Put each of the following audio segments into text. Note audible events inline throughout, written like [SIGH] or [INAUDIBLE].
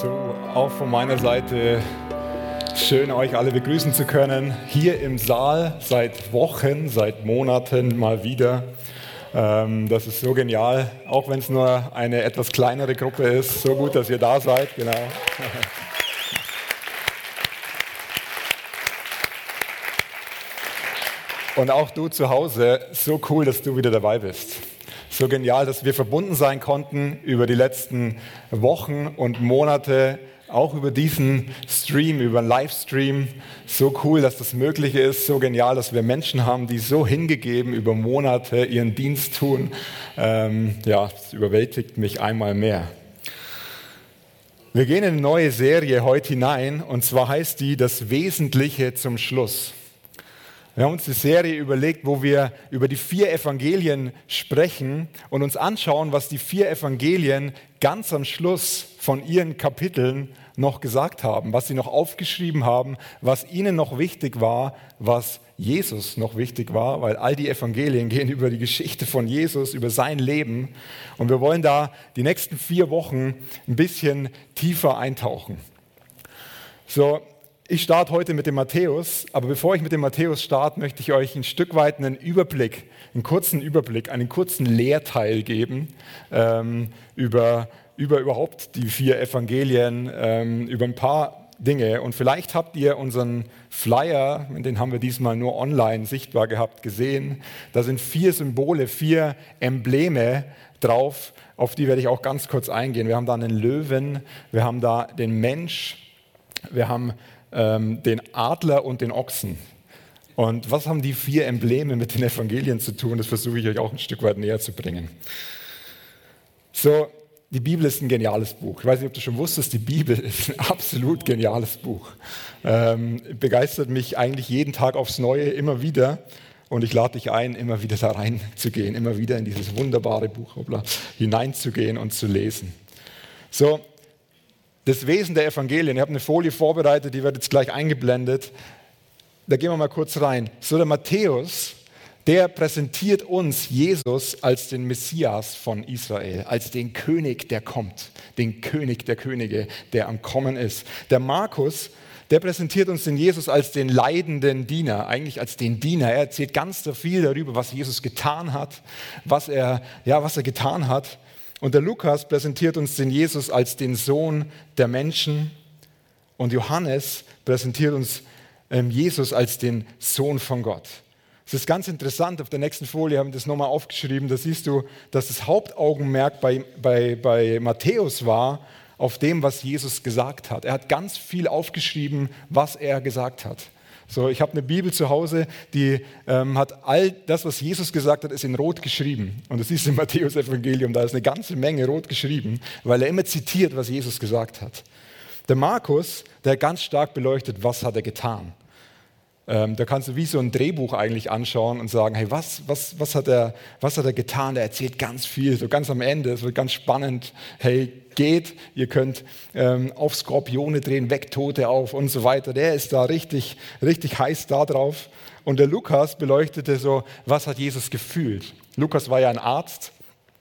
So, auch von meiner Seite schön, euch alle begrüßen zu können. Hier im Saal seit Wochen, seit Monaten mal wieder. Ähm, das ist so genial, auch wenn es nur eine etwas kleinere Gruppe ist. So gut, dass ihr da seid, genau. [LAUGHS] Und auch du zu Hause, so cool, dass du wieder dabei bist. So genial, dass wir verbunden sein konnten über die letzten Wochen und Monate, auch über diesen Stream, über einen Livestream. So cool, dass das möglich ist. So genial, dass wir Menschen haben, die so hingegeben über Monate ihren Dienst tun. Ähm, ja, es überwältigt mich einmal mehr. Wir gehen in eine neue Serie heute hinein und zwar heißt die Das Wesentliche zum Schluss. Wir haben uns eine Serie überlegt, wo wir über die vier Evangelien sprechen und uns anschauen, was die vier Evangelien ganz am Schluss von ihren Kapiteln noch gesagt haben, was sie noch aufgeschrieben haben, was ihnen noch wichtig war, was Jesus noch wichtig war, weil all die Evangelien gehen über die Geschichte von Jesus, über sein Leben. Und wir wollen da die nächsten vier Wochen ein bisschen tiefer eintauchen. So, ich starte heute mit dem Matthäus, aber bevor ich mit dem Matthäus starte, möchte ich euch ein Stück weit einen Überblick, einen kurzen Überblick, einen kurzen Lehrteil geben ähm, über, über überhaupt die vier Evangelien, ähm, über ein paar Dinge. Und vielleicht habt ihr unseren Flyer, den haben wir diesmal nur online sichtbar gehabt, gesehen. Da sind vier Symbole, vier Embleme drauf, auf die werde ich auch ganz kurz eingehen. Wir haben da einen Löwen, wir haben da den Mensch, wir haben ähm, den Adler und den Ochsen. Und was haben die vier Embleme mit den Evangelien zu tun? Das versuche ich euch auch ein Stück weit näher zu bringen. So, die Bibel ist ein geniales Buch. Ich weiß nicht, ob du schon wusstest, die Bibel [LAUGHS] ist ein absolut geniales Buch. Ähm, begeistert mich eigentlich jeden Tag aufs Neue, immer wieder. Und ich lade dich ein, immer wieder da reinzugehen, immer wieder in dieses wunderbare Buch hoppla, hineinzugehen und zu lesen. So, das Wesen der Evangelien. Ich habe eine Folie vorbereitet, die wird jetzt gleich eingeblendet. Da gehen wir mal kurz rein. So der Matthäus, der präsentiert uns Jesus als den Messias von Israel, als den König, der kommt, den König der Könige, der am Kommen ist. Der Markus, der präsentiert uns den Jesus als den leidenden Diener, eigentlich als den Diener. Er erzählt ganz viel darüber, was Jesus getan hat, was er, ja, was er getan hat. Und der Lukas präsentiert uns den Jesus als den Sohn der Menschen und Johannes präsentiert uns ähm, Jesus als den Sohn von Gott. Es ist ganz interessant, auf der nächsten Folie haben wir das nochmal aufgeschrieben, da siehst du, dass das Hauptaugenmerk bei, bei, bei Matthäus war auf dem, was Jesus gesagt hat. Er hat ganz viel aufgeschrieben, was er gesagt hat. So, ich habe eine Bibel zu Hause, die ähm, hat all das, was Jesus gesagt hat, ist in Rot geschrieben. Und das ist im [LAUGHS] Matthäus-Evangelium, da ist eine ganze Menge Rot geschrieben, weil er immer zitiert, was Jesus gesagt hat. Der Markus, der ganz stark beleuchtet, was hat er getan. Ähm, da kannst du wie so ein Drehbuch eigentlich anschauen und sagen, hey, was, was, was, hat er, was hat er getan? Der erzählt ganz viel, so ganz am Ende, es wird ganz spannend. Hey, geht, ihr könnt ähm, auf Skorpione drehen, weg Tote auf und so weiter. Der ist da richtig, richtig heiß da drauf. Und der Lukas beleuchtete so, was hat Jesus gefühlt? Lukas war ja ein Arzt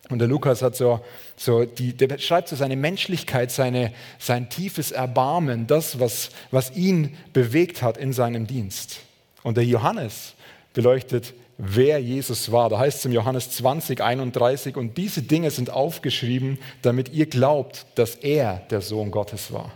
und der Lukas hat so, so die, der schreibt so seine Menschlichkeit, seine, sein tiefes Erbarmen, das, was, was ihn bewegt hat in seinem Dienst. Und der Johannes beleuchtet, wer Jesus war. Da heißt es im Johannes 20, 31, und diese Dinge sind aufgeschrieben, damit ihr glaubt, dass er der Sohn Gottes war.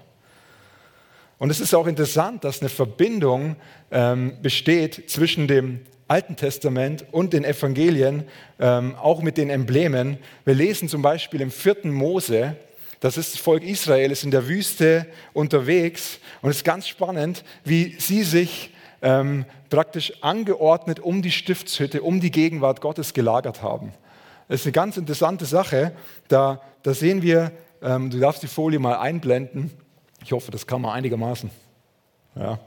Und es ist auch interessant, dass eine Verbindung ähm, besteht zwischen dem Alten Testament und den Evangelien, ähm, auch mit den Emblemen. Wir lesen zum Beispiel im vierten Mose, das ist das Volk Israel, ist in der Wüste unterwegs und es ist ganz spannend, wie sie sich ähm, praktisch angeordnet um die Stiftshütte, um die Gegenwart Gottes gelagert haben. Das ist eine ganz interessante Sache. Da, da sehen wir, ähm, du darfst die Folie mal einblenden. Ich hoffe, das kann man einigermaßen. Ja.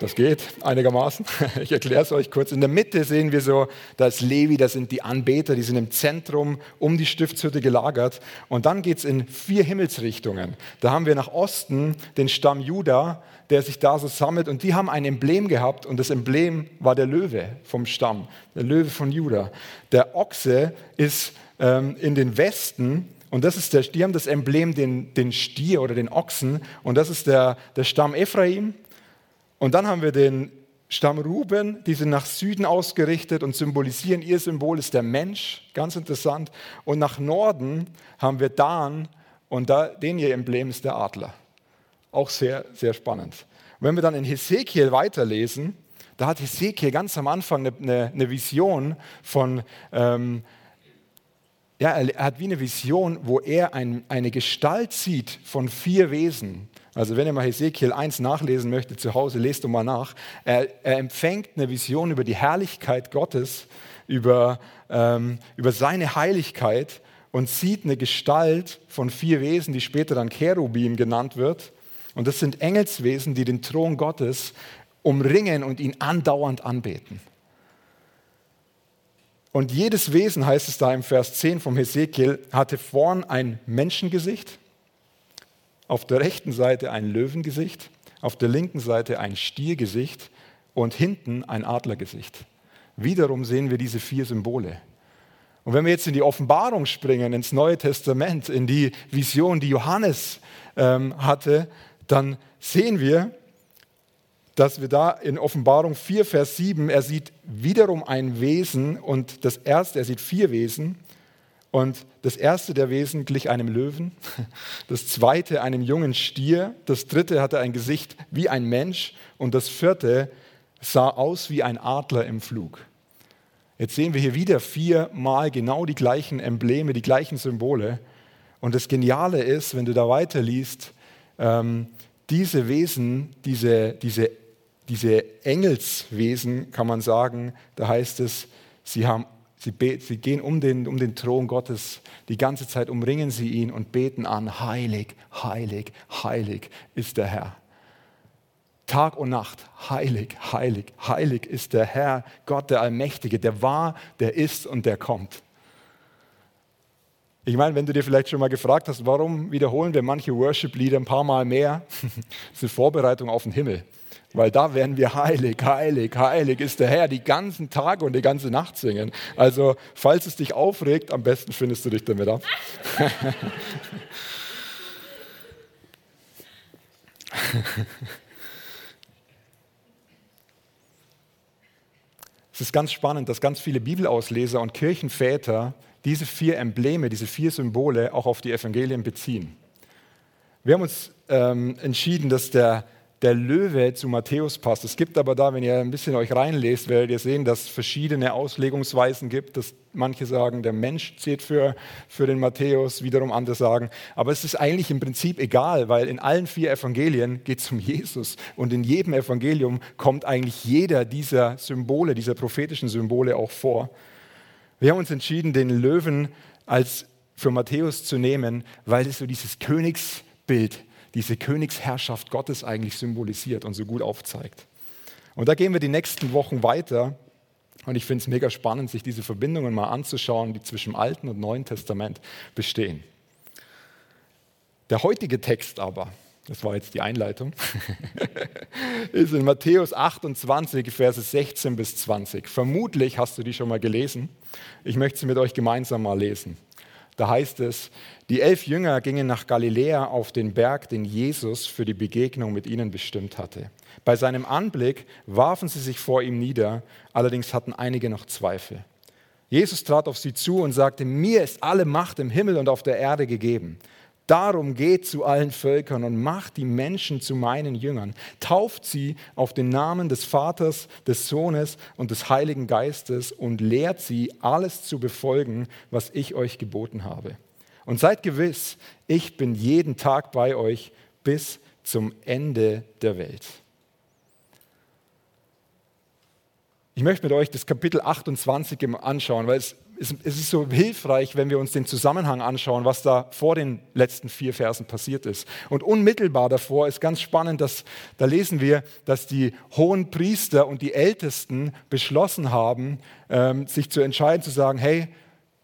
Das geht einigermaßen. [LAUGHS] Ich erkläre es euch kurz. In der Mitte sehen wir so, da ist Levi, da sind die Anbeter, die sind im Zentrum um die Stiftshütte gelagert. Und dann geht es in vier Himmelsrichtungen. Da haben wir nach Osten den Stamm Juda, der sich da so sammelt. Und die haben ein Emblem gehabt und das Emblem war der Löwe vom Stamm, der Löwe von Juda. Der Ochse ist ähm, in den Westen Und das ist der, die haben das Emblem, den, den Stier oder den Ochsen. Und das ist der, der Stamm Ephraim. Und dann haben wir den Stamm Ruben, die sind nach Süden ausgerichtet und symbolisieren, ihr Symbol ist der Mensch, ganz interessant. Und nach Norden haben wir Dan und da, den ihr Emblem ist der Adler. Auch sehr, sehr spannend. Und wenn wir dann in Hesekiel weiterlesen, da hat Hesekiel ganz am Anfang eine, eine Vision von, ähm, ja, er hat wie eine Vision, wo er ein, eine Gestalt sieht von vier Wesen. Also wenn ihr mal Hesekiel 1 nachlesen möchtet zu Hause, lest du mal nach. Er, er empfängt eine Vision über die Herrlichkeit Gottes, über, ähm, über seine Heiligkeit und sieht eine Gestalt von vier Wesen, die später dann Cherubim genannt wird. Und das sind Engelswesen, die den Thron Gottes umringen und ihn andauernd anbeten. Und jedes Wesen, heißt es da im Vers 10 vom Hesekiel, hatte vorn ein Menschengesicht, auf der rechten Seite ein Löwengesicht, auf der linken Seite ein Stiergesicht und hinten ein Adlergesicht. Wiederum sehen wir diese vier Symbole. Und wenn wir jetzt in die Offenbarung springen, ins Neue Testament, in die Vision, die Johannes ähm, hatte, dann sehen wir, dass wir da in Offenbarung 4, Vers 7, er sieht wiederum ein Wesen und das erste, er sieht vier Wesen und das erste der Wesen glich einem Löwen, [LAUGHS] das zweite einem jungen Stier, das dritte hatte ein Gesicht wie ein Mensch und das vierte sah aus wie ein Adler im Flug. Jetzt sehen wir hier wieder viermal genau die gleichen Embleme, die gleichen Symbole. Und das Geniale ist, wenn du da weiterliest, ähm, diese Wesen, diese, diese diese Engelswesen, kann man sagen, da heißt es, sie, haben, sie, sie gehen um den, um den Thron Gottes, die ganze Zeit umringen sie ihn und beten an, heilig, heilig, heilig ist der Herr. Tag und Nacht, heilig, heilig, heilig ist der Herr, Gott der Allmächtige, der war, der ist und der kommt. Ich meine, wenn du dir vielleicht schon mal gefragt hast, warum wiederholen wir manche Worship-Lieder ein paar Mal mehr, [LAUGHS] das ist eine Vorbereitung auf den Himmel. Weil da werden wir heilig, heilig, heilig ist der Herr die ganzen Tage und die ganze Nacht singen. Also, falls es dich aufregt, am besten findest du dich damit ab. [LAUGHS] es ist ganz spannend, dass ganz viele Bibelausleser und Kirchenväter diese vier Embleme, diese vier Symbole auch auf die Evangelien beziehen. Wir haben uns ähm, entschieden, dass der der Löwe zu Matthäus passt. Es gibt aber da, wenn ihr ein bisschen euch reinlest, werdet ihr sehen, dass es verschiedene Auslegungsweisen gibt, dass manche sagen, der Mensch zählt für, für den Matthäus, wiederum andere sagen. Aber es ist eigentlich im Prinzip egal, weil in allen vier Evangelien geht es um Jesus. Und in jedem Evangelium kommt eigentlich jeder dieser Symbole, dieser prophetischen Symbole auch vor. Wir haben uns entschieden, den Löwen als für Matthäus zu nehmen, weil es so dieses Königsbild diese Königsherrschaft Gottes eigentlich symbolisiert und so gut aufzeigt. Und da gehen wir die nächsten Wochen weiter. Und ich finde es mega spannend, sich diese Verbindungen mal anzuschauen, die zwischen Alten und Neuen Testament bestehen. Der heutige Text aber, das war jetzt die Einleitung, [LAUGHS] ist in Matthäus 28, Verse 16 bis 20. Vermutlich hast du die schon mal gelesen. Ich möchte sie mit euch gemeinsam mal lesen. Da heißt es, die elf Jünger gingen nach Galiläa auf den Berg, den Jesus für die Begegnung mit ihnen bestimmt hatte. Bei seinem Anblick warfen sie sich vor ihm nieder, allerdings hatten einige noch Zweifel. Jesus trat auf sie zu und sagte, mir ist alle Macht im Himmel und auf der Erde gegeben. Darum geht zu allen Völkern und macht die Menschen zu meinen Jüngern. Tauft sie auf den Namen des Vaters, des Sohnes und des Heiligen Geistes und lehrt sie, alles zu befolgen, was ich euch geboten habe. Und seid gewiss, ich bin jeden Tag bei euch bis zum Ende der Welt. Ich möchte mit euch das Kapitel 28 anschauen, weil es es ist so hilfreich, wenn wir uns den Zusammenhang anschauen, was da vor den letzten vier Versen passiert ist. Und unmittelbar davor ist ganz spannend, dass da lesen wir, dass die hohen Priester und die Ältesten beschlossen haben, ähm, sich zu entscheiden, zu sagen, hey,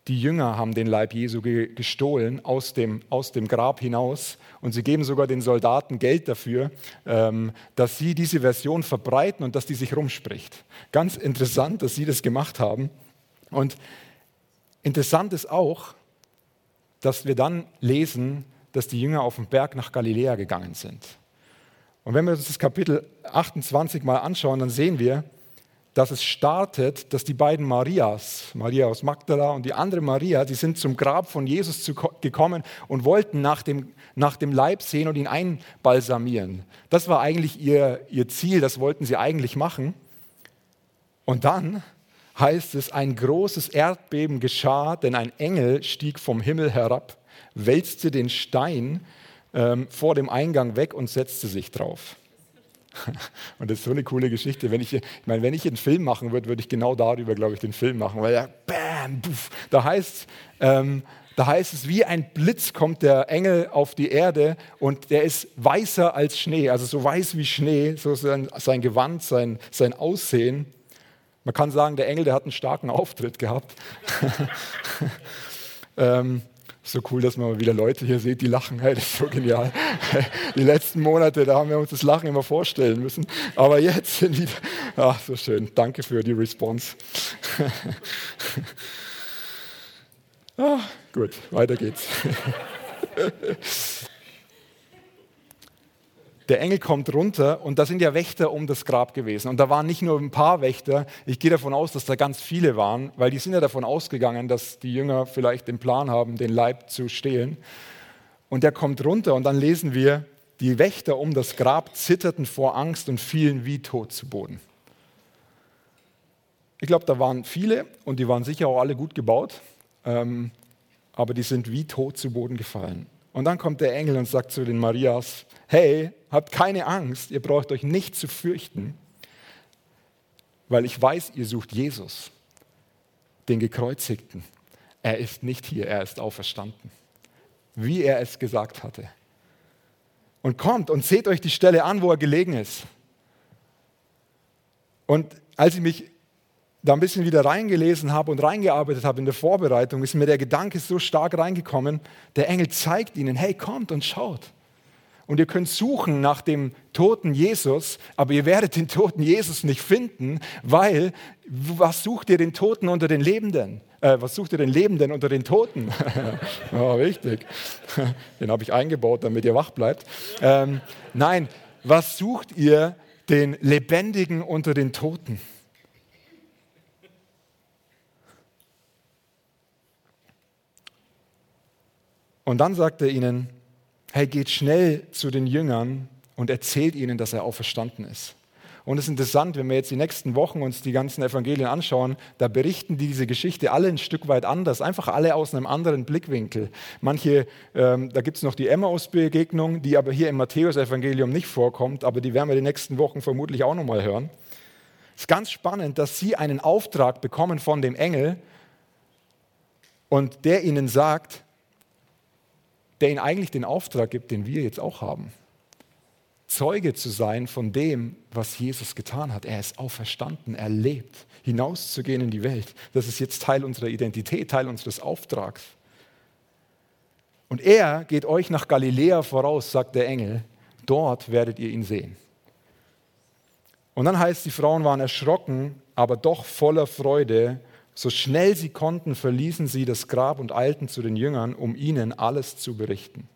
die Jünger haben den Leib Jesu gestohlen aus dem, aus dem Grab hinaus und sie geben sogar den Soldaten Geld dafür, ähm, dass sie diese Version verbreiten und dass die sich rumspricht. Ganz interessant, dass sie das gemacht haben. Und Interessant ist auch, dass wir dann lesen, dass die Jünger auf den Berg nach Galiläa gegangen sind. Und wenn wir uns das Kapitel 28 mal anschauen, dann sehen wir, dass es startet, dass die beiden Marias, Maria aus Magdala und die andere Maria, die sind zum Grab von Jesus gekommen und wollten nach dem, nach dem Leib sehen und ihn einbalsamieren. Das war eigentlich ihr, ihr Ziel, das wollten sie eigentlich machen. Und dann heißt es, ein großes Erdbeben geschah, denn ein Engel stieg vom Himmel herab, wälzte den Stein ähm, vor dem Eingang weg und setzte sich drauf. [LAUGHS] Und das ist so eine coole Geschichte. Wenn ich, ich meine, wenn ich einen Film machen würde, würde ich genau darüber, glaube ich, den Film machen, weil ja, bam, puff, da heißt ähm, da heißt es, wie ein Blitz kommt der Engel auf die Erde und der ist weißer als Schnee, also so weiß wie Schnee, so sein, sein Gewand, sein, sein Aussehen. Man kann sagen, der Engel, der hat einen starken Auftritt gehabt. [LAUGHS] ähm, so cool, dass man mal wieder Leute hier sieht, die lachen. Hey, das ist so genial. Die letzten Monate, da haben wir uns das Lachen immer vorstellen müssen. Aber jetzt sind die. Ach, so schön. Danke für die Response. [LAUGHS] ah, gut, weiter geht's. [LAUGHS] der Engel kommt runter und da sind ja Wächter um das Grab gewesen. Und da waren nicht nur ein paar Wächter, ich gehe davon aus, dass da ganz viele waren, weil die sind ja davon ausgegangen, dass die Jünger vielleicht den Plan haben, den Leib zu stehlen. Und der kommt runter und dann lesen wir, die Wächter um das Grab zitterten vor Angst und fielen wie tot zu Boden. Ich glaube, da waren viele und die waren sicher auch alle gut gebaut, ähm, aber die sind wie tot zu Boden gefallen. Und dann kommt der Engel und sagt zu den Marias, hey, habt keine Angst, ihr braucht euch nicht zu fürchten, weil ich weiß, ihr sucht Jesus, den gekreuzigten. Er ist nicht hier, er ist auferstanden, wie er es gesagt hatte. Und kommt und seht euch die Stelle an, wo er gelegen ist. Und als ich mich da ein bisschen wieder reingelesen habe und reingearbeitet habe in der Vorbereitung, ist mir der Gedanke so stark reingekommen, der Engel zeigt ihnen, hey, kommt und schaut. Und ihr könnt suchen nach dem toten Jesus, aber ihr werdet den toten Jesus nicht finden, weil was sucht ihr den Toten unter den Lebenden? Äh, was sucht ihr den Lebenden unter den Toten? [LAUGHS] oh, richtig. [LAUGHS] Den habe ich eingebaut, damit ihr wach bleibt. Ähm, nein, was sucht ihr den Lebendigen unter den Toten? Und dann sagt er ihnen, hey, geht schnell zu den Jüngern und erzählt ihnen, dass er auferstanden ist. Und es ist interessant, wenn wir jetzt die nächsten Wochen uns die ganzen Evangelien anschauen, da berichten die diese Geschichte alle ein Stück weit anders, einfach alle aus einem anderen Blickwinkel. Manche, ähm, da gibt es noch die Emmaus-Begegnung, die aber hier im Matthäus-Evangelium nicht vorkommt, aber die werden wir die nächsten Wochen vermutlich auch nochmal hören. Es ist ganz spannend, dass sie einen Auftrag bekommen von dem Engel und der ihnen sagt, der ihnen eigentlich den Auftrag gibt, den wir jetzt auch haben. Zeuge zu sein von dem, was Jesus getan hat. Er ist auferstanden, er lebt, hinauszugehen in die Welt. Das ist jetzt Teil unserer Identität, Teil unseres Auftrags. Und er geht euch nach Galiläa voraus, sagt der Engel. Dort werdet ihr ihn sehen. Und dann heißt, die Frauen waren erschrocken, aber doch voller Freude so schnell sie konnten, verließen sie das Grab und eilten zu den Jüngern, um ihnen alles zu berichten.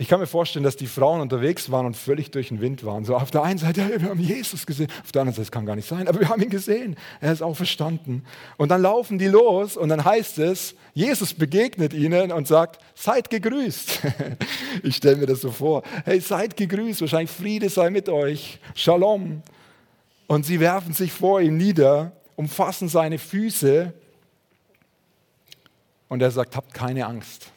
Ich kann mir vorstellen, dass die Frauen unterwegs waren und völlig durch den Wind waren. So auf der einen Seite, ja, wir haben Jesus gesehen, auf der anderen Seite, das kann gar nicht sein, aber wir haben ihn gesehen, er ist auch verstanden. Und dann laufen die los und dann heißt es, Jesus begegnet ihnen und sagt, seid gegrüßt. [LAUGHS] Ich stelle mir das so vor, hey, seid gegrüßt, wahrscheinlich Friede sei mit euch, Shalom. Und sie werfen sich vor ihm nieder, umfassen seine Füße und er sagt, habt keine Angst.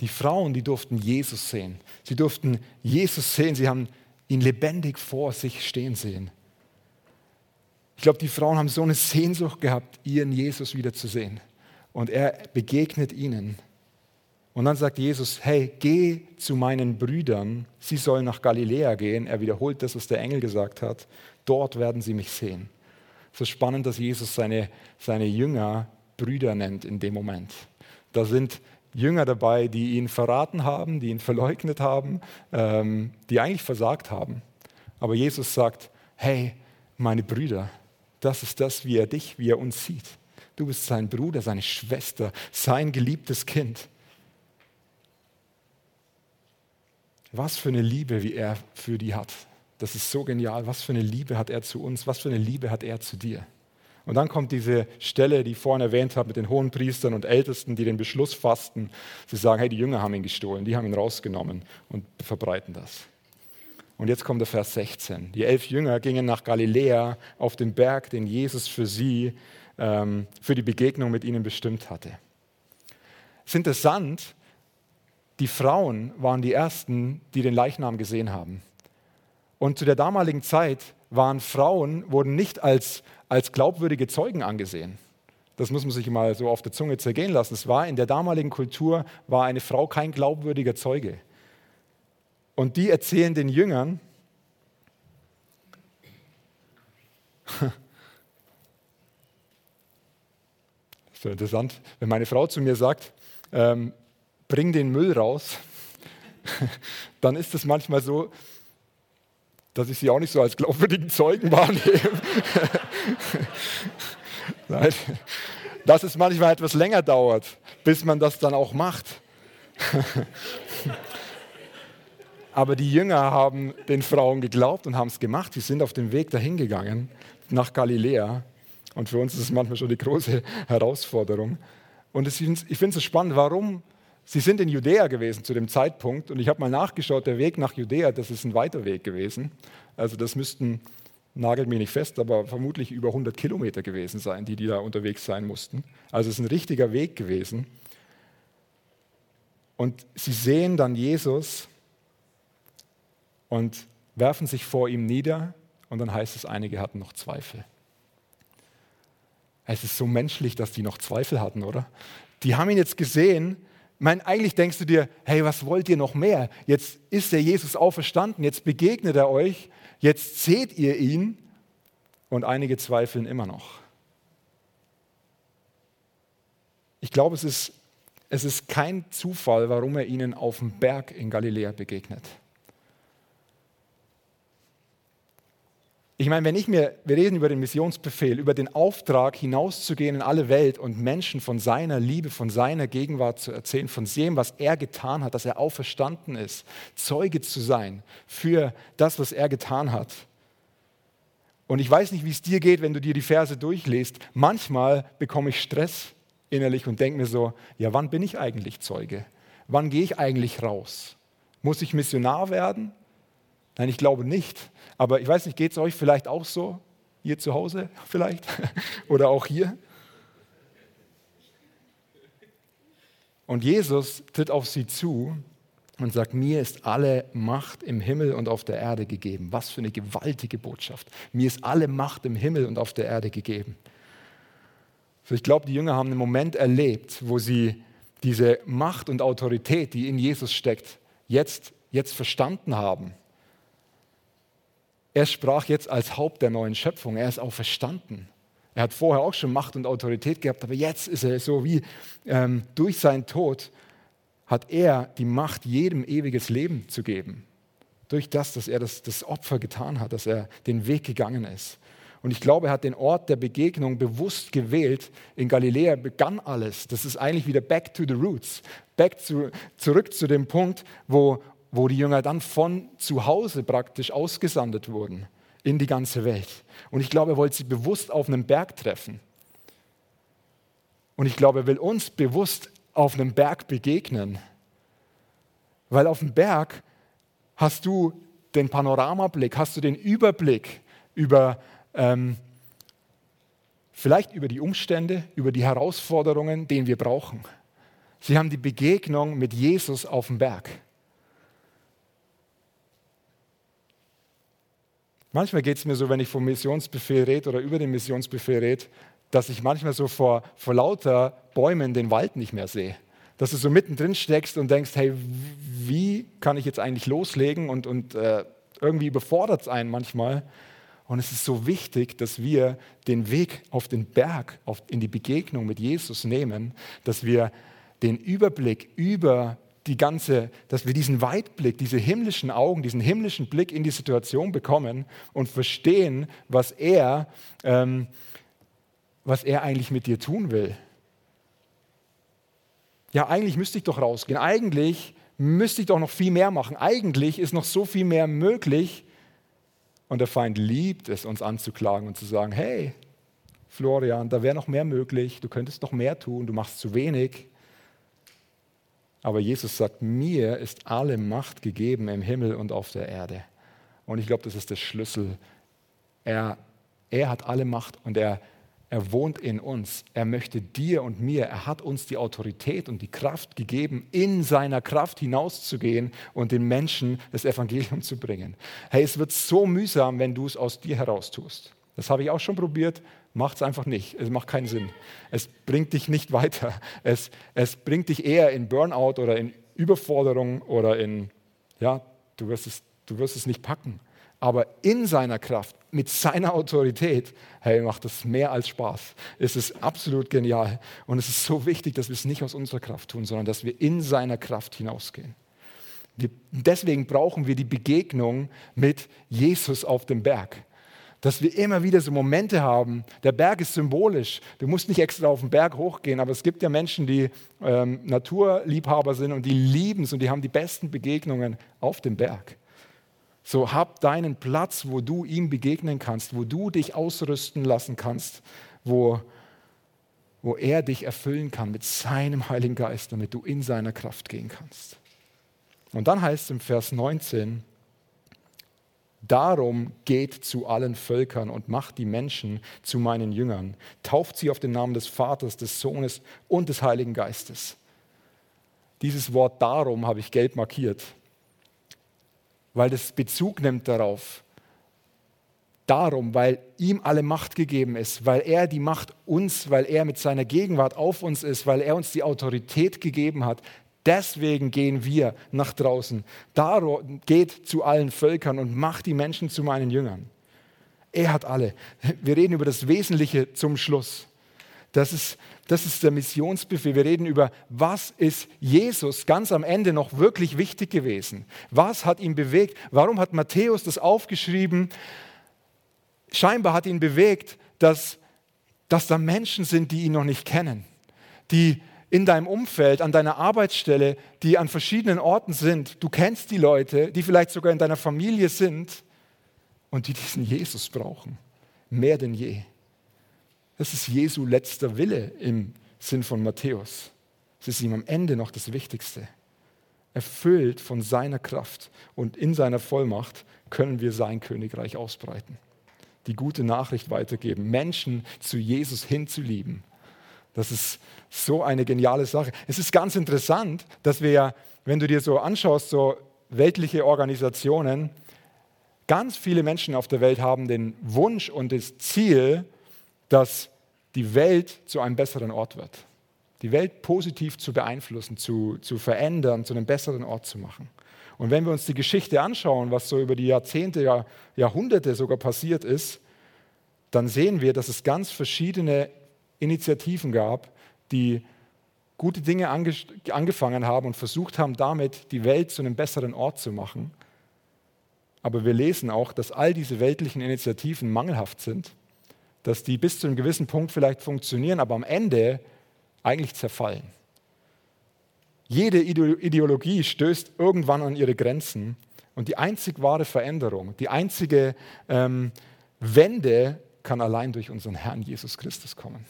Die Frauen, die durften Jesus sehen. Sie durften Jesus sehen. Sie haben ihn lebendig vor sich stehen sehen. Ich glaube, die Frauen haben so eine Sehnsucht gehabt, ihren Jesus wiederzusehen. Und er begegnet ihnen. Und dann sagt Jesus, hey, geh zu meinen Brüdern, sie sollen nach Galiläa gehen. Er wiederholt das, was der Engel gesagt hat. Dort werden sie mich sehen. Es ist spannend, dass Jesus seine, seine Jünger Brüder nennt in dem Moment. Da sind Jünger dabei, die ihn verraten haben, die ihn verleugnet haben, ähm, die eigentlich versagt haben. Aber Jesus sagt, hey, meine Brüder, das ist das, wie er dich, wie er uns sieht. Du bist sein Bruder, seine Schwester, sein geliebtes Kind. Was für eine Liebe, wie er für die hat. Das ist so genial. Was für eine Liebe hat er zu uns? Was für eine Liebe hat er zu dir? Und dann kommt diese Stelle, die ich vorhin erwähnt habe, mit den hohen Priestern und Ältesten, die den Beschluss fassten. Sie sagen, hey, die Jünger haben ihn gestohlen, die haben ihn rausgenommen und verbreiten das. Und jetzt kommt der Vers 16. Die elf Jünger gingen nach Galiläa auf den Berg, den Jesus für sie, ähm, für die Begegnung mit ihnen bestimmt hatte. Es ist interessant, die Frauen waren die Ersten, die den Leichnam gesehen haben. Und zu der damaligen Zeit waren Frauen, wurden nicht als als glaubwürdige Zeugen angesehen. Das muss man sich mal so auf der Zunge zergehen lassen. Es war in der damaligen Kultur war eine Frau kein glaubwürdiger Zeuge. Und die erzählen den Jüngern, [LAUGHS] Das ist interessant, wenn meine Frau zu mir sagt, ähm, bring den Müll raus, [LAUGHS] dann ist es manchmal so, dass ich sie auch nicht so als glaubwürdigen Zeugen wahrnehme. [LAUGHS] Nein, dass es manchmal etwas länger dauert, bis man das dann auch macht. [LAUGHS] Aber die Jünger haben den Frauen geglaubt und haben es gemacht. Sie sind auf dem Weg dahin gegangen nach Galiläa. Und für uns ist es manchmal schon die große Herausforderung. Und ich finde es spannend, warum Sie sind in Judäa gewesen zu dem Zeitpunkt und ich habe mal nachgeschaut, der Weg nach Judäa, das ist ein weiter Weg gewesen. Also das müssten, nagelt mich nicht fest, aber vermutlich über 100 Kilometer gewesen sein, die die da unterwegs sein mussten. Also es ist ein richtiger Weg gewesen. Und sie sehen dann Jesus und werfen sich vor ihm nieder und dann heißt es, einige hatten noch Zweifel. Es ist so menschlich, dass die noch Zweifel hatten, oder? Die haben ihn jetzt gesehen meine, eigentlich denkst du dir, hey, was wollt ihr noch mehr? Jetzt ist der Jesus auferstanden, jetzt begegnet er euch, jetzt seht ihr ihn und einige zweifeln immer noch. Ich glaube, es ist, es ist kein Zufall, warum er ihnen auf dem Berg in Galiläa begegnet. Ich meine, wenn ich mir, wir reden über den Missionsbefehl, über den Auftrag, hinauszugehen in alle Welt und Menschen von seiner Liebe, von seiner Gegenwart zu erzählen, von dem, was er getan hat, dass er auferstanden ist, Zeuge zu sein für das, was er getan hat. Und ich weiß nicht, wie es dir geht, wenn du dir die Verse durchliest. Manchmal bekomme ich Stress innerlich und denke mir so, ja, wann bin ich eigentlich Zeuge? Wann gehe ich eigentlich raus? Muss ich Missionar werden? Nein, ich glaube nicht. Aber ich weiß nicht, geht es euch vielleicht auch so? Hier zu Hause [LAUGHS] vielleicht? [LAUGHS] Oder auch hier? Und Jesus tritt auf sie zu und sagt, mir ist alle Macht im Himmel und auf der Erde gegeben. Was für eine gewaltige Botschaft. Mir ist alle Macht im Himmel und auf der Erde gegeben. So, ich glaube, die Jünger haben einen Moment erlebt, wo sie diese Macht und Autorität, die in Jesus steckt, jetzt, jetzt verstanden haben er sprach jetzt als Haupt der neuen Schöpfung. Er ist auch verstanden. Er hat vorher auch schon Macht und Autorität gehabt, aber jetzt ist er so wie ähm, durch seinen Tod hat er die Macht, jedem ewiges Leben zu geben. Durch das, dass er das, das Opfer getan hat, dass er den Weg gegangen ist. Und ich glaube, er hat den Ort der Begegnung bewusst gewählt. In Galiläa begann alles. Das ist eigentlich wieder back to the roots. Back zu, zurück zu dem Punkt, wo wo die Jünger dann von zu Hause praktisch ausgesandet wurden in die ganze Welt. Und ich glaube, er wollte sie bewusst auf einem Berg treffen. Und ich glaube, er will uns bewusst auf einem Berg begegnen. Weil auf dem Berg hast du den Panoramablick, hast du den Überblick über ähm, vielleicht über die Umstände, über die Herausforderungen, den wir brauchen. Sie haben die Begegnung mit Jesus auf dem Berg. Manchmal geht es mir so, wenn ich vom Missionsbefehl rede oder über den Missionsbefehl rede, dass ich manchmal so vor, vor lauter Bäumen den Wald nicht mehr sehe. Dass du so mittendrin steckst und denkst, hey, wie kann ich jetzt eigentlich loslegen? Und, und äh, irgendwie überfordert es einen manchmal. Und es ist so wichtig, dass wir den Weg auf den Berg, auf, in die Begegnung mit Jesus nehmen, dass wir den Überblick über die ganze, dass wir diesen Weitblick, diese himmlischen Augen, diesen himmlischen Blick in die Situation bekommen und verstehen, was er, ähm, was er eigentlich mit dir tun will. Ja, eigentlich müsste ich doch rausgehen. Eigentlich müsste ich doch noch viel mehr machen. Eigentlich ist noch so viel mehr möglich. Und der Feind liebt es, uns anzuklagen und zu sagen, hey, Florian, da wäre noch mehr möglich, du könntest noch mehr tun, du machst zu wenig. Aber Jesus sagt, mir ist alle Macht gegeben im Himmel und auf der Erde. Und ich glaube, das ist der Schlüssel. Er, er hat alle Macht und er, er wohnt in uns. Er möchte dir und mir, er hat uns die Autorität und die Kraft gegeben, in seiner Kraft hinauszugehen und den Menschen das Evangelium zu bringen. Hey, es wird so mühsam, wenn du es aus dir heraus tust. Das habe ich auch schon probiert, macht es einfach nicht. Es macht keinen Sinn. Es bringt dich nicht weiter. Es, es bringt dich eher in Burnout oder in Überforderung oder in, ja, du wirst es, du wirst es nicht packen. Aber in seiner Kraft, mit seiner Autorität, hey, macht das mehr als Spaß. Es ist absolut genial. Und es ist so wichtig, dass wir es nicht aus unserer Kraft tun, sondern dass wir in seiner Kraft hinausgehen. Deswegen brauchen wir die Begegnung mit Jesus auf dem Berg dass wir immer wieder so Momente haben. Der Berg ist symbolisch. Du musst nicht extra auf den Berg hochgehen, aber es gibt ja Menschen, die ähm, Naturliebhaber sind und die lieben es und die haben die besten Begegnungen auf dem Berg. So hab deinen Platz, wo du ihm begegnen kannst, wo du dich ausrüsten lassen kannst, wo, wo er dich erfüllen kann mit seinem Heiligen Geist, damit du in seiner Kraft gehen kannst. Und dann heißt es im Vers 19, Darum geht zu allen Völkern und macht die Menschen zu meinen Jüngern. Tauft sie auf den Namen des Vaters, des Sohnes und des Heiligen Geistes. Dieses Wort darum habe ich gelb markiert, weil das Bezug nimmt darauf. Darum, weil ihm alle Macht gegeben ist, weil er die Macht uns, weil er mit seiner Gegenwart auf uns ist, weil er uns die Autorität gegeben hat, Deswegen gehen wir nach draußen. Darum geht zu allen Völkern und macht die Menschen zu meinen Jüngern. Er hat alle. Wir reden über das Wesentliche zum Schluss. Das ist, das ist der Missionsbefehl. Wir reden über, was ist Jesus ganz am Ende noch wirklich wichtig gewesen? Was hat ihn bewegt? Warum hat Matthäus das aufgeschrieben? Scheinbar hat ihn bewegt, dass, dass da Menschen sind, die ihn noch nicht kennen, die in deinem Umfeld, an deiner Arbeitsstelle, die an verschiedenen Orten sind. Du kennst die Leute, die vielleicht sogar in deiner Familie sind und die diesen Jesus brauchen. Mehr denn je. Das ist Jesu letzter Wille im Sinn von Matthäus. Es ist ihm am Ende noch das Wichtigste. Erfüllt von seiner Kraft und in seiner Vollmacht können wir sein Königreich ausbreiten. Die gute Nachricht weitergeben, Menschen zu Jesus hinzulieben das ist so eine geniale Sache. Es ist ganz interessant, dass wir ja, wenn du dir so anschaust, so weltliche Organisationen, ganz viele Menschen auf der Welt haben den Wunsch und das Ziel, dass die Welt zu einem besseren Ort wird. Die Welt positiv zu beeinflussen, zu, zu verändern, zu einem besseren Ort zu machen. Und wenn wir uns die Geschichte anschauen, was so über die Jahrzehnte, Jahrhunderte sogar passiert ist, dann sehen wir, dass es ganz verschiedene Initiativen gab, die gute Dinge angefangen haben und versucht haben, damit die Welt zu einem besseren Ort zu machen. Aber wir lesen auch, dass all diese weltlichen Initiativen mangelhaft sind, dass die bis zu einem gewissen Punkt vielleicht funktionieren, aber am Ende eigentlich zerfallen. Jede Ideologie stößt irgendwann an ihre Grenzen und die einzig wahre Veränderung, die einzige ähm, Wende kann allein durch unseren Herrn Jesus Christus kommen.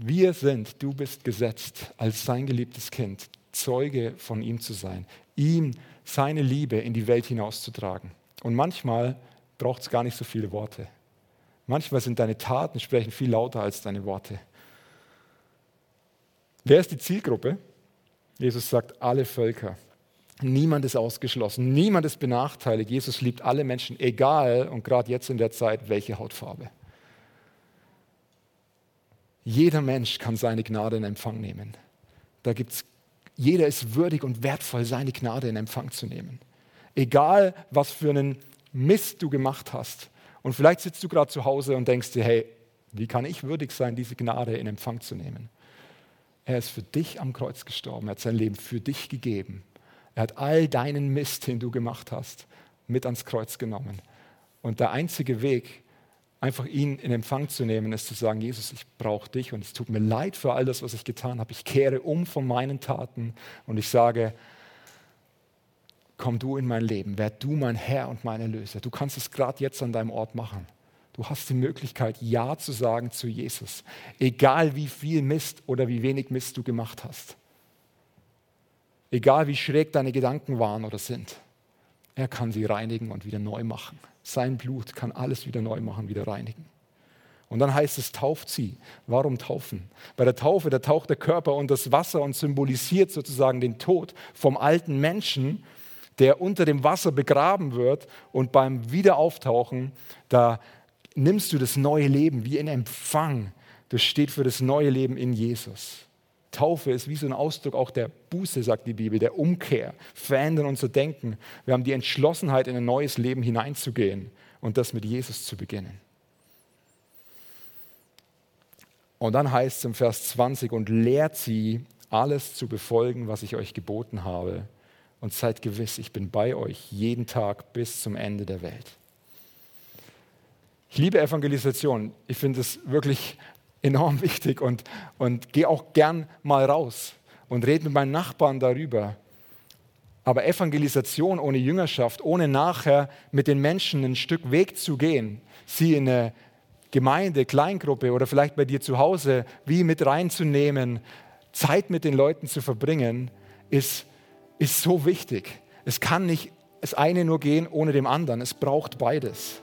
Wir sind, du bist gesetzt, als sein geliebtes Kind, Zeuge von ihm zu sein, ihm seine Liebe in die Welt hinauszutragen. Und manchmal braucht es gar nicht so viele Worte. Manchmal sind deine Taten sprechen viel lauter als deine Worte. Wer ist die Zielgruppe? Jesus sagt, alle Völker. Niemand ist ausgeschlossen, niemand ist benachteiligt. Jesus liebt alle Menschen, egal und gerade jetzt in der Zeit, welche Hautfarbe. Jeder Mensch kann seine Gnade in Empfang nehmen. Da gibt's, jeder ist würdig und wertvoll, seine Gnade in Empfang zu nehmen. Egal, was für einen Mist du gemacht hast. Und vielleicht sitzt du gerade zu Hause und denkst dir, hey, wie kann ich würdig sein, diese Gnade in Empfang zu nehmen? Er ist für dich am Kreuz gestorben, er hat sein Leben für dich gegeben. Er hat all deinen Mist, den du gemacht hast, mit ans Kreuz genommen. Und der einzige Weg, einfach ihn in Empfang zu nehmen, ist zu sagen, Jesus, ich brauche dich und es tut mir leid für all das, was ich getan habe. Ich kehre um von meinen Taten und ich sage, komm du in mein Leben, werd du mein Herr und mein Erlöser. Du kannst es gerade jetzt an deinem Ort machen. Du hast die Möglichkeit, Ja zu sagen zu Jesus, egal wie viel Mist oder wie wenig Mist du gemacht hast. Egal wie schräg deine Gedanken waren oder sind. Er kann sie reinigen und wieder neu machen. Sein Blut kann alles wieder neu machen, wieder reinigen. Und dann heißt es, tauft sie. Warum taufen? Bei der Taufe, da taucht der Körper und das Wasser und symbolisiert sozusagen den Tod vom alten Menschen, der unter dem Wasser begraben wird. Und beim Wiederauftauchen, da nimmst du das neue Leben wie in Empfang. Das steht für das neue Leben in Jesus. Taufe ist wie so ein Ausdruck auch der Buße, sagt die Bibel, der Umkehr, verändern unser Denken. Wir haben die Entschlossenheit, in ein neues Leben hineinzugehen und das mit Jesus zu beginnen. Und dann heißt es im Vers 20, und lehrt sie, alles zu befolgen, was ich euch geboten habe. Und seid gewiss, ich bin bei euch jeden Tag bis zum Ende der Welt. Ich liebe Evangelisation. Ich finde es wirklich enorm wichtig und, und gehe auch gern mal raus und rede mit meinen Nachbarn darüber. Aber Evangelisation ohne Jüngerschaft, ohne nachher mit den Menschen ein Stück Weg zu gehen, sie in eine Gemeinde, Kleingruppe oder vielleicht bei dir zu Hause wie mit reinzunehmen, Zeit mit den Leuten zu verbringen, ist, ist so wichtig. Es kann nicht das eine nur gehen ohne dem anderen. Es braucht beides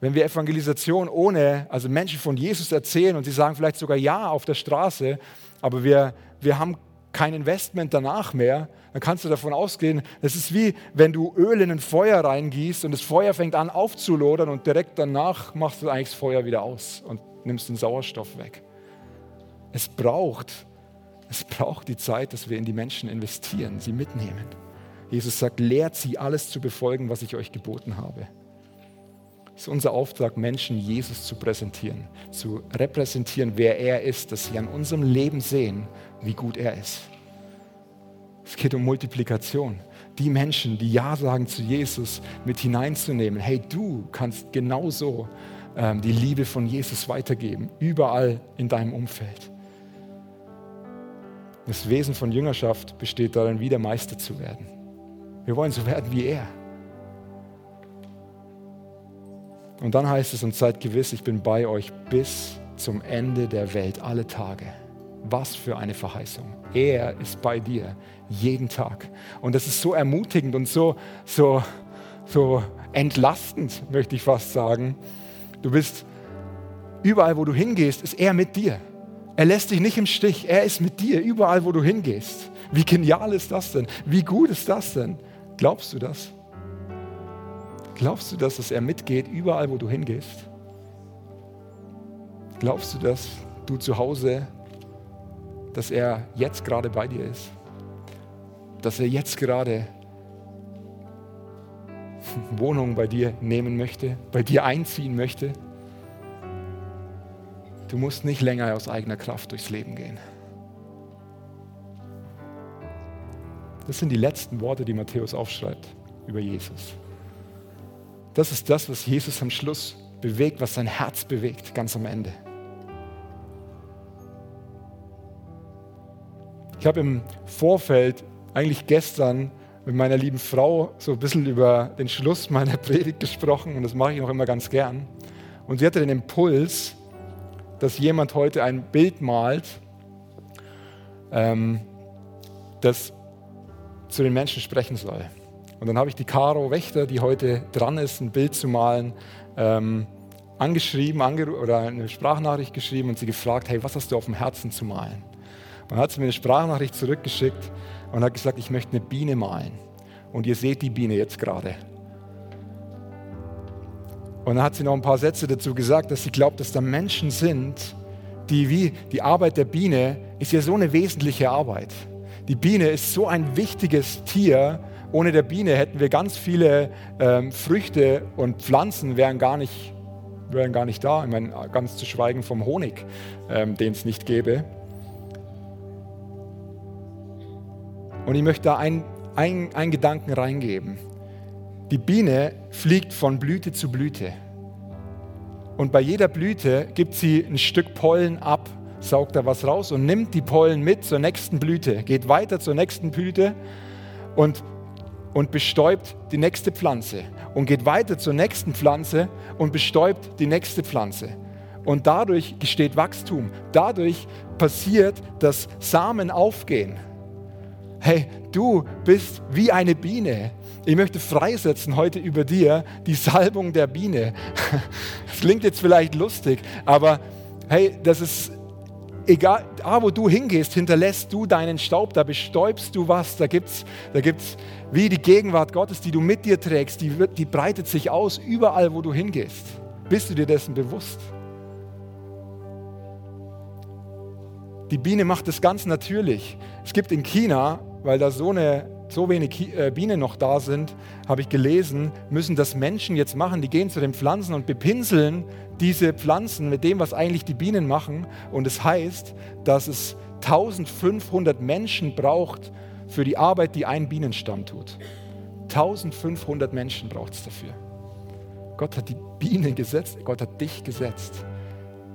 wenn wir Evangelisation ohne, also Menschen von Jesus erzählen und sie sagen vielleicht sogar Ja auf der Straße, aber wir, wir haben kein Investment danach mehr, dann kannst du davon ausgehen, es ist wie wenn du Öl in ein Feuer reingießt und das Feuer fängt an aufzulodern und direkt danach machst du eigentlich das Feuer wieder aus und nimmst den Sauerstoff weg. Es braucht, es braucht die Zeit, dass wir in die Menschen investieren, sie mitnehmen. Jesus sagt, lehrt sie alles zu befolgen, was ich euch geboten habe ist unser Auftrag, Menschen Jesus zu präsentieren, zu repräsentieren, wer er ist, dass sie an unserem Leben sehen, wie gut er ist. Es geht um Multiplikation. Die Menschen, die Ja sagen zu Jesus, mit hineinzunehmen. Hey, du kannst genauso ähm, die Liebe von Jesus weitergeben, überall in deinem Umfeld. Das Wesen von Jüngerschaft besteht darin, wieder Meister zu werden. Wir wollen so werden wie er. Und dann heißt es, und seid gewiss, ich bin bei euch bis zum Ende der Welt, alle Tage. Was für eine Verheißung. Er ist bei dir jeden Tag. Und das ist so ermutigend und so, so, so entlastend, möchte ich fast sagen. Du bist überall, wo du hingehst, ist er mit dir. Er lässt dich nicht im Stich. Er ist mit dir, überall, wo du hingehst. Wie genial ist das denn? Wie gut ist das denn? Glaubst du das? Glaubst du das, dass er mitgeht überall, wo du hingehst? Glaubst du, dass du zu Hause, dass er jetzt gerade bei dir ist? Dass er jetzt gerade Wohnung bei dir nehmen möchte, bei dir einziehen möchte? Du musst nicht länger aus eigener Kraft durchs Leben gehen. Das sind die letzten Worte, die Matthäus aufschreibt über Jesus. Das ist das, was Jesus am Schluss bewegt, was sein Herz bewegt, ganz am Ende. Ich habe im Vorfeld, eigentlich gestern, mit meiner lieben Frau so ein bisschen über den Schluss meiner [LAUGHS] Predigt gesprochen und das mache ich auch immer ganz gern. Und sie hatte den Impuls, dass jemand heute ein Bild malt, ähm, das zu den Menschen sprechen soll. Und dann habe ich die Caro Wächter, die heute dran ist, ein Bild zu malen, ähm, angeschrieben ange oder eine Sprachnachricht geschrieben und sie gefragt, hey, was hast du auf dem Herzen zu malen? Und dann hat sie mir eine Sprachnachricht zurückgeschickt und hat gesagt, ich möchte eine Biene malen. Und ihr seht die Biene jetzt gerade. Und dann hat sie noch ein paar Sätze dazu gesagt, dass sie glaubt, dass da Menschen sind, die wie die Arbeit der Biene ist ja so eine wesentliche Arbeit. Die Biene ist so ein wichtiges Tier, ohne der Biene hätten wir ganz viele ähm, Früchte und Pflanzen wären gar nicht, wären gar nicht da. Ich meine, ganz zu schweigen vom Honig, ähm, den es nicht gäbe. Und ich möchte da einen ein Gedanken reingeben. Die Biene fliegt von Blüte zu Blüte. und bei jeder Blüte gibt sie ein Stück Pollen ab, saugt da was raus und nimmt die Pollen mit zur nächsten Blüte, geht weiter zur nächsten Blüte und, und bestäubt die nächste Pflanze und geht weiter zur nächsten Pflanze und bestäubt die nächste Pflanze. Und dadurch entsteht Wachstum. Dadurch passiert, dass Samen aufgehen. Hey, du bist wie eine Biene. Ich möchte freisetzen heute über dir die Salbung der Biene. [LAUGHS] Das klingt jetzt vielleicht lustig, aber hey, das ist egal, da wo du hingehst, hinterlässt du deinen Staub, da bestäubst du was, da gibt es da gibt's wie die Gegenwart Gottes, die du mit dir trägst, die, die breitet sich aus überall, wo du hingehst. Bist du dir dessen bewusst? Die Biene macht das ganz natürlich. Es gibt in China, weil da so, eine, so wenig äh, Bienen noch da sind, habe ich gelesen, müssen das Menschen jetzt machen. Die gehen zu den Pflanzen und bepinseln diese Pflanzen mit dem, was eigentlich die Bienen machen. Und es das heißt, dass es 1500 Menschen braucht für die Arbeit, die ein Bienenstamm tut. 1500 Menschen braucht es dafür. Gott hat die Bienen gesetzt, Gott hat dich gesetzt,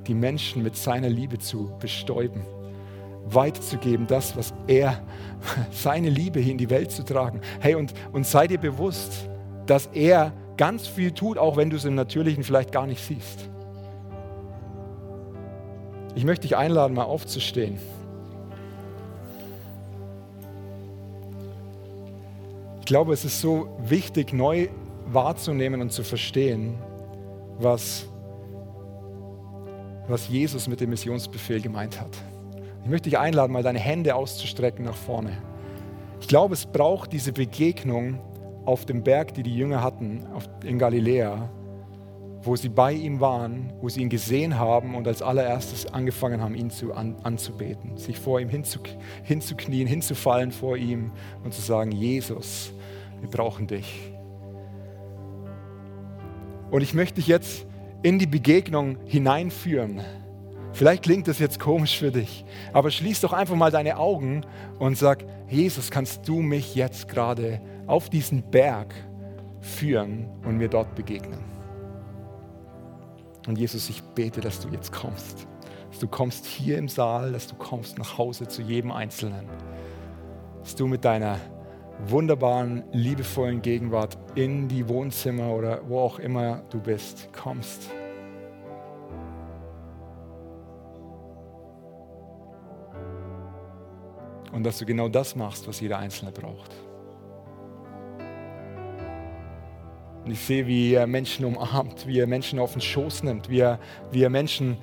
die Menschen mit seiner Liebe zu bestäuben weiterzugeben, das, was er, [LAUGHS] seine Liebe hier in die Welt zu tragen. Hey, und, und sei dir bewusst, dass er ganz viel tut, auch wenn du es im Natürlichen vielleicht gar nicht siehst. Ich möchte dich einladen, mal aufzustehen. Ich glaube, es ist so wichtig, neu wahrzunehmen und zu verstehen, was, was Jesus mit dem Missionsbefehl gemeint hat. Ich möchte dich einladen, mal deine Hände auszustrecken nach vorne. Ich glaube, es braucht diese Begegnung auf dem Berg, die die Jünger hatten in Galiläa, wo sie bei ihm waren, wo sie ihn gesehen haben und als allererstes angefangen haben, ihn zu, an, anzubeten, sich vor ihm hinzu, hinzuknien, hinzufallen vor ihm und zu sagen, Jesus, wir brauchen dich. Und ich möchte dich jetzt in die Begegnung hineinführen. Vielleicht klingt das jetzt komisch für dich, aber schließ doch einfach mal deine Augen und sag, Jesus, kannst du mich jetzt gerade auf diesen Berg führen und mir dort begegnen? Und Jesus, ich bete, dass du jetzt kommst. Dass du kommst hier im Saal, dass du kommst nach Hause zu jedem Einzelnen. Dass du mit deiner wunderbaren, liebevollen Gegenwart in die Wohnzimmer oder wo auch immer du bist, kommst. Und dass du genau das machst, was jeder Einzelne braucht. Und ich sehe, wie er Menschen umarmt, wie er Menschen auf den Schoß nimmt, wie er, wie er Menschen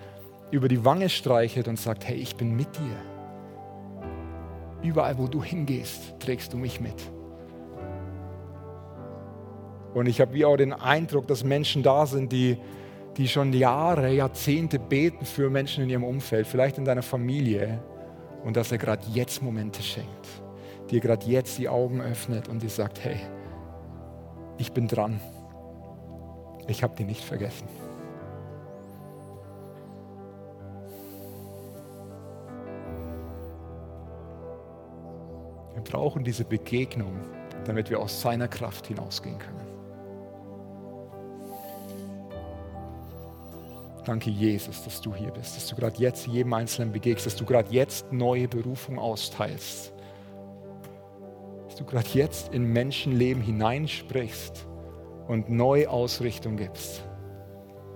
über die Wange streichelt und sagt, hey, ich bin mit dir. Überall, wo du hingehst, trägst du mich mit. Und ich habe wie auch den Eindruck, dass Menschen da sind, die, die schon Jahre, Jahrzehnte beten für Menschen in ihrem Umfeld, vielleicht in deiner Familie, und dass er gerade jetzt Momente schenkt, dir gerade jetzt die Augen öffnet und dir sagt, hey, ich bin dran. Ich habe dich nicht vergessen. Wir brauchen diese Begegnung, damit wir aus seiner Kraft hinausgehen können. Danke, Jesus, dass du hier bist, dass du gerade jetzt jedem Einzelnen begegnest, dass du gerade jetzt neue Berufung austeilst, dass du gerade jetzt in Menschenleben hineinsprichst und neue Ausrichtung gibst.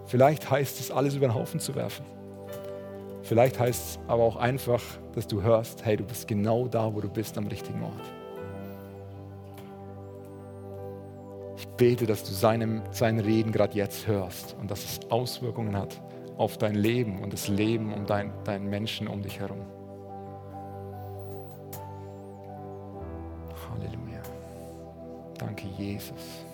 Vielleicht heißt es, alles über den Haufen zu werfen. Vielleicht heißt es aber auch einfach, dass du hörst, hey, du bist genau da, wo du bist, am richtigen Ort. Ich bete, dass du seinem, sein Reden gerade jetzt hörst und dass es Auswirkungen hat auf dein Leben und das Leben um dein, deinen Menschen um dich herum. Halleluja. Danke, Jesus.